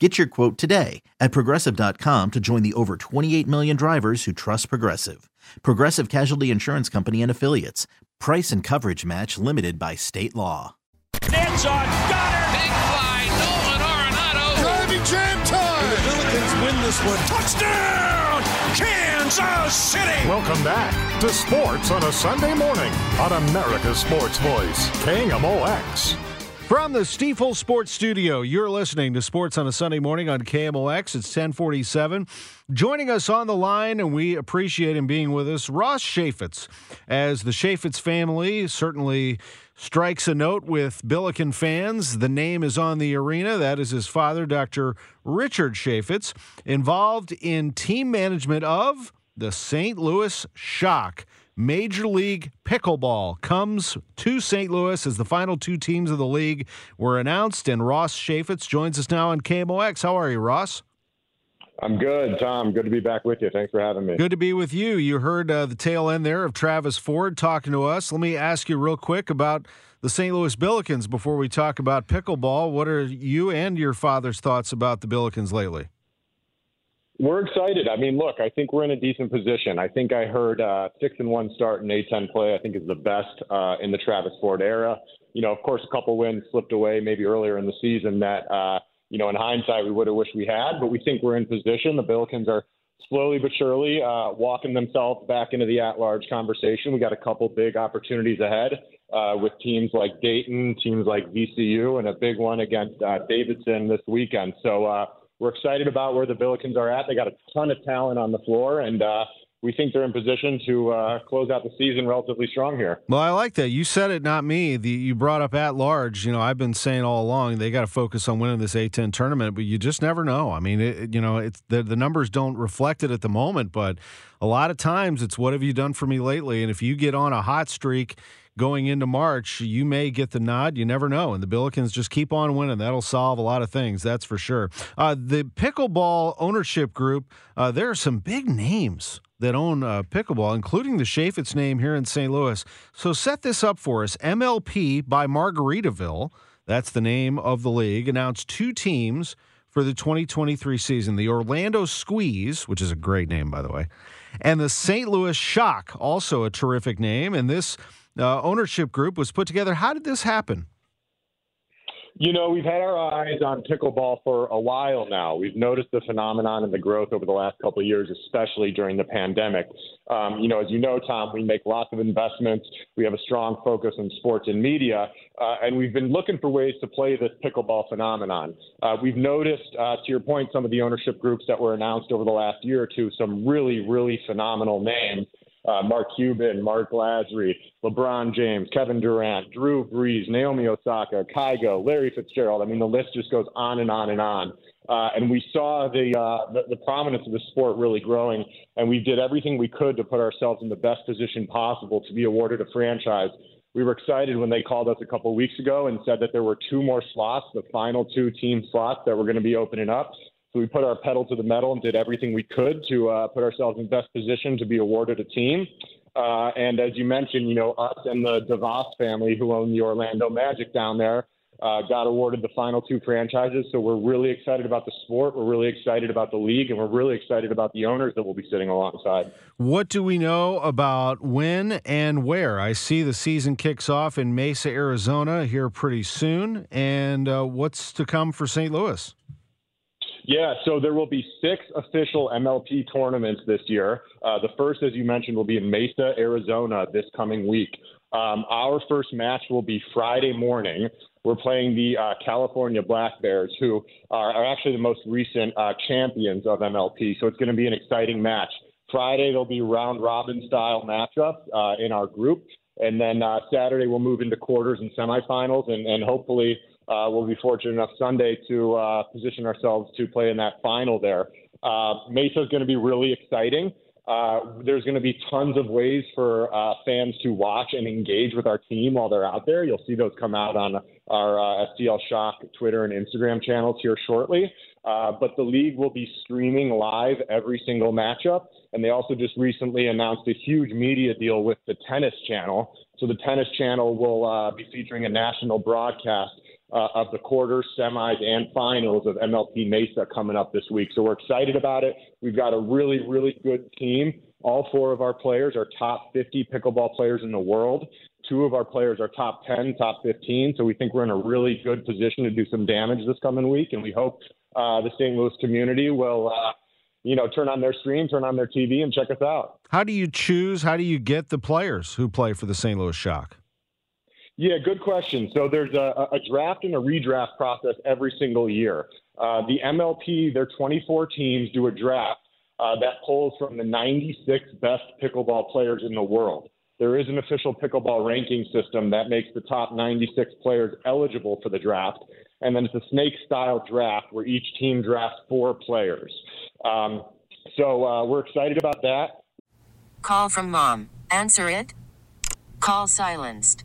Get your quote today at progressive.com to join the over 28 million drivers who trust Progressive. Progressive Casualty Insurance Company and Affiliates. Price and coverage match limited by state law. It's on Goddard. Big fly, Nolan Arenado. Driving jam time. The Billikens win this one. Touchdown! Kansas City. Welcome back to Sports on a Sunday morning on America's Sports Voice, KMOX. From the Stifel Sports Studio, you're listening to Sports on a Sunday morning on KMOX. It's 1047. Joining us on the line, and we appreciate him being with us, Ross Chaifetz. As the Chaifetz family certainly strikes a note with Billiken fans, the name is on the arena. That is his father, Dr. Richard Chaifetz, involved in team management of the St. Louis Shock. Major League Pickleball comes to St. Louis as the final two teams of the league were announced, and Ross Chaifetz joins us now on KMOX. How are you, Ross? I'm good, Tom. Good to be back with you. Thanks for having me. Good to be with you. You heard uh, the tail end there of Travis Ford talking to us. Let me ask you real quick about the St. Louis Billikens before we talk about pickleball. What are you and your father's thoughts about the Billikens lately? We're excited. I mean, look, I think we're in a decent position. I think I heard uh, six and one start in A10 play. I think is the best uh, in the Travis Ford era. You know, of course, a couple wins slipped away maybe earlier in the season that uh, you know in hindsight we would have wished we had. But we think we're in position. The Billikens are slowly but surely uh, walking themselves back into the at-large conversation. We got a couple big opportunities ahead uh, with teams like Dayton, teams like VCU, and a big one against uh, Davidson this weekend. So. We're excited about where the Billikens are at. They got a ton of talent on the floor, and uh, we think they're in position to uh, close out the season relatively strong here. Well, I like that. You said it, not me. The, you brought up at large. You know, I've been saying all along they got to focus on winning this A10 tournament, but you just never know. I mean, it, you know, it's the, the numbers don't reflect it at the moment, but a lot of times it's what have you done for me lately? And if you get on a hot streak going into March, you may get the nod. You never know. And the Billikens just keep on winning. That'll solve a lot of things, that's for sure. Uh, the pickleball ownership group, uh, there are some big names that own uh, pickleball, including the Chaifetz name here in St. Louis. So set this up for us. MLP by Margaritaville, that's the name of the league, announced two teams for the 2023 season the Orlando Squeeze, which is a great name, by the way, and the St. Louis Shock, also a terrific name. And this uh, ownership group was put together. How did this happen? You know, we've had our eyes on pickleball for a while now. We've noticed the phenomenon and the growth over the last couple of years, especially during the pandemic. Um, you know, as you know, Tom, we make lots of investments. We have a strong focus on sports and media, uh, and we've been looking for ways to play this pickleball phenomenon. Uh, we've noticed, uh, to your point, some of the ownership groups that were announced over the last year or two, some really, really phenomenal names uh, Mark Cuban, Mark Lasry, LeBron James, Kevin Durant, Drew Brees, Naomi Osaka, Kygo, Larry Fitzgerald. I mean, the list just goes on and on and on. Uh, and we saw the, uh, the, the prominence of the sport really growing, and we did everything we could to put ourselves in the best position possible to be awarded a franchise. We were excited when they called us a couple of weeks ago and said that there were two more slots, the final two team slots that were going to be opening up. So we put our pedal to the metal and did everything we could to uh, put ourselves in best position to be awarded a team. Uh, and as you mentioned, you know, us and the DeVos family who own the Orlando Magic down there uh, got awarded the final two franchises. So we're really excited about the sport. We're really excited about the league, and we're really excited about the owners that will be sitting alongside. What do we know about when and where? I see the season kicks off in Mesa, Arizona here pretty soon. And uh, what's to come for St. Louis? Yeah, so there will be six official MLP tournaments this year. Uh, the first, as you mentioned, will be in Mesa, Arizona this coming week. Um, our first match will be Friday morning. We're playing the uh, California Black Bears, who are, are actually the most recent uh, champions of MLP. So it's going to be an exciting match. Friday, there'll be round robin style matchups uh, in our group. And then uh, Saturday, we'll move into quarters and semifinals, and, and hopefully uh, we'll be fortunate enough Sunday to uh, position ourselves to play in that final there. Uh, Mesa is going to be really exciting. Uh, there's going to be tons of ways for uh, fans to watch and engage with our team while they're out there. You'll see those come out on our uh, STL Shock Twitter and Instagram channels here shortly. But the league will be streaming live every single matchup. And they also just recently announced a huge media deal with the Tennis Channel. So the Tennis Channel will be featuring a national broadcast uh, of the quarters, semis, and finals of MLP Mesa coming up this week. So we're excited about it. We've got a really, really good team. All four of our players are top 50 pickleball players in the world. Two of our players are top 10, top 15. So we think we're in a really good position to do some damage this coming week. And we hope uh, the St. Louis community will. Uh, you know, turn on their stream, turn on their TV, and check us out. How do you choose? How do you get the players who play for the St. Louis Shock? Yeah, good question. So there's a, a draft and a redraft process every single year. Uh, the MLP, their 24 teams do a draft uh, that pulls from the 96 best pickleball players in the world. There is an official pickleball ranking system that makes the top 96 players eligible for the draft. And then it's a snake style draft where each team drafts four players. Um, so uh, we're excited about that. Call from mom. Answer it. Call silenced.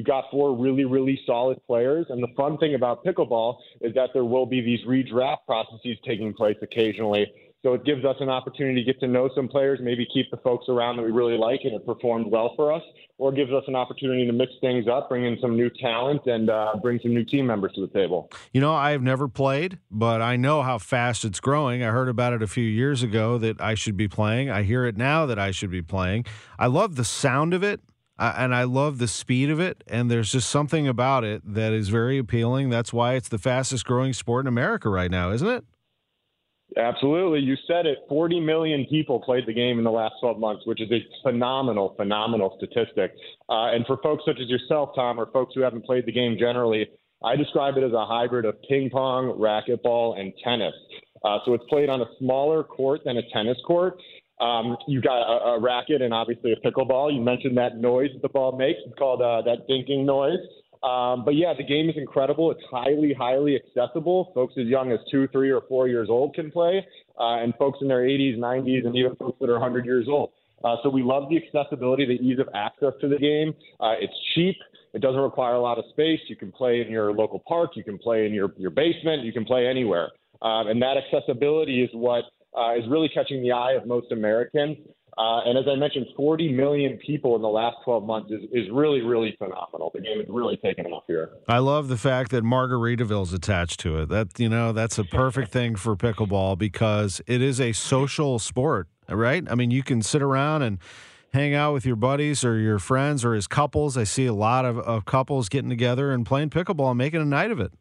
We've got four really, really solid players. And the fun thing about pickleball is that there will be these redraft processes taking place occasionally. So it gives us an opportunity to get to know some players, maybe keep the folks around that we really like and have performed well for us, or gives us an opportunity to mix things up, bring in some new talent, and uh, bring some new team members to the table. You know, I've never played, but I know how fast it's growing. I heard about it a few years ago that I should be playing. I hear it now that I should be playing. I love the sound of it and I love the speed of it. And there's just something about it that is very appealing. That's why it's the fastest growing sport in America right now, isn't it? Absolutely. You said it. 40 million people played the game in the last 12 months, which is a phenomenal, phenomenal statistic. Uh, and for folks such as yourself, Tom, or folks who haven't played the game generally, I describe it as a hybrid of ping pong, racquetball, and tennis. Uh, so it's played on a smaller court than a tennis court. Um, you got a, a, racket and obviously a pickleball. You mentioned that noise that the ball makes. It's called uh, that dinking noise. Um, but yeah, the game is incredible. It's highly, highly accessible. Folks as young as two, three, or four years old can play, uh, and folks in their 80s, 90s, and even folks that are 100 years old. Uh, so we love the accessibility, the ease of access to the game. Uh, it's cheap. It doesn't require a lot of space. You can play in your local park. You can play in your, your basement. You can play anywhere. Um, and that accessibility is what uh, is really catching the eye of most Americans. Uh, and as I mentioned, 40 million people in the last 12 months is, is really, really phenomenal. The game is really taken off here. I love the fact that Margaritaville's attached to it. That you know, that's a perfect thing for pickleball because it is a social sport, right? I mean, you can sit around and hang out with your buddies or your friends or as couples. I see a lot of, of couples getting together and playing pickleball and making a night of it.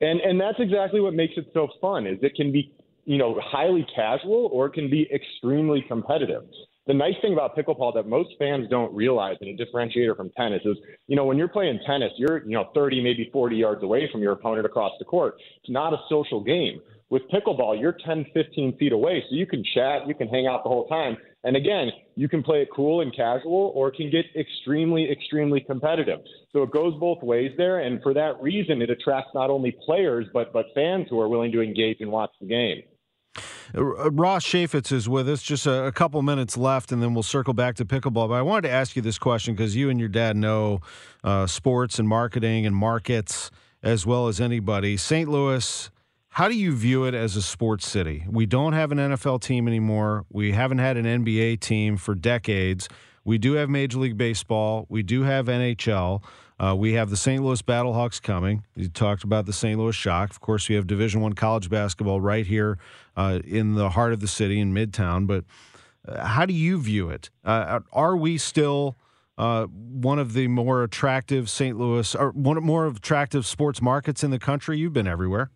And and that's exactly what makes it so fun. Is it can be you know, highly casual or it can be extremely competitive. The nice thing about pickleball that most fans don't realize and a differentiator from tennis is, you know, when you're playing tennis, you're, you know, 30, maybe 40 yards away from your opponent across the court. It's not a social game. With pickleball, you're 10, 15 feet away, so you can chat, you can hang out the whole time. And again, you can play it cool and casual, or it can get extremely, extremely competitive. So it goes both ways there, and for that reason, it attracts not only players but but fans who are willing to engage and watch the game. Uh, Ross Chaifetz is with us. Just a, a, couple minutes left, and then we'll circle back to pickleball. But I wanted to ask you this question because you and your dad know uh, sports and marketing and markets as well as anybody. St. Louis How do you view it as a sports city? We don't have an NFL team anymore. We haven't had an NBA team for decades. We do have Major League Baseball. We do have NHL. Uh, we have the St. Louis Battlehawks coming. You talked about the St. Louis Shock. Of course, we have Division One college basketball right here uh, in the heart of the city in Midtown. But uh, how do you view it? Uh, are we still uh, one of the more attractive St. Louis or one more attractive sports markets in the country? You've been everywhere.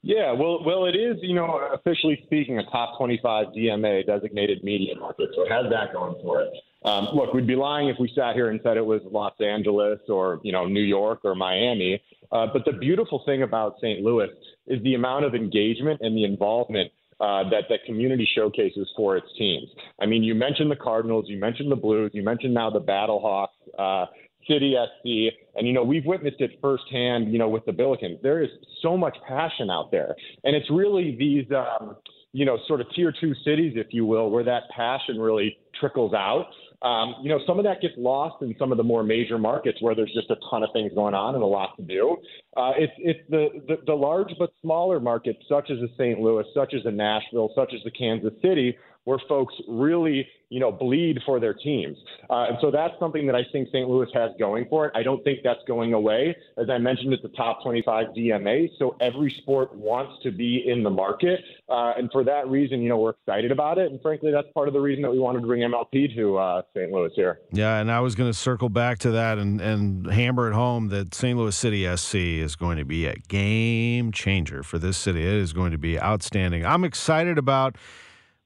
Yeah, well, well, it is, you know, officially speaking, a top 25 DMA designated media market, so it has that going for it. Um, look, we'd be lying if we sat here and said it was Los Angeles or you know New York or Miami. Uh, but the beautiful thing about St. Louis is the amount of engagement and the involvement uh, that that community showcases for its teams. I mean, you mentioned the Cardinals, you mentioned the Blues, you mentioned now the Battlehawks. Uh, City SC, and you know we've witnessed it firsthand. You know with the Billikens, there is so much passion out there, and it's really these um, you know sort of tier two cities, if you will, where that passion really trickles out. Um, you know, some of that gets lost in some of the more major markets where there's just a ton of things going on and a lot to do. Uh, it's it's the, the the large but smaller markets, such as the St. Louis, such as the Nashville, such as the Kansas City, where folks really, you know, bleed for their teams. Uh, and so that's something that I think St. Louis has going for it. I don't think that's going away. As I mentioned, it's the top 25 DMA, so every sport wants to be in the market. Uh, and for that reason, you know, we're excited about it. And frankly, that's part of the reason that we wanted to bring MLP to uh, St. Louis here. Yeah, and I was going to circle back to that and, and hammer it home that St. Louis City SC is going to be a game changer for this city. It is going to be outstanding. I'm excited about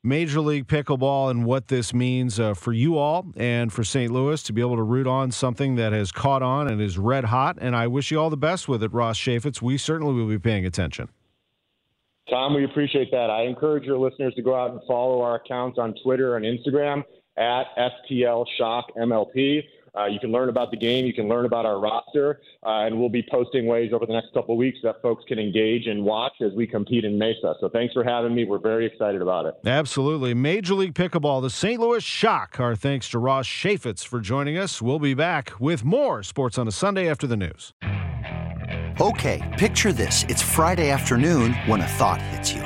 Major League Pickleball and what this means uh, for you all and for St. Louis to be able to root on something that has caught on and is red hot. And I wish you all the best with it, Ross Chaifetz. We certainly will be paying attention. Tom, we appreciate that. I encourage your listeners to go out and follow our accounts on Twitter and Instagram at STL Shock MLP. Uh, you can learn about the game. You can learn about our roster, uh, and we'll be posting ways over the next couple of weeks that folks can engage and watch as we compete in Mesa. So thanks for having me. We're very excited about it. Absolutely. Major League Pickleball, the St. Louis Shock. Our thanks to Ross Chaifetz for joining us. We'll be back with more sports on a Sunday after the news. Okay, picture this. It's Friday afternoon when a thought hits you.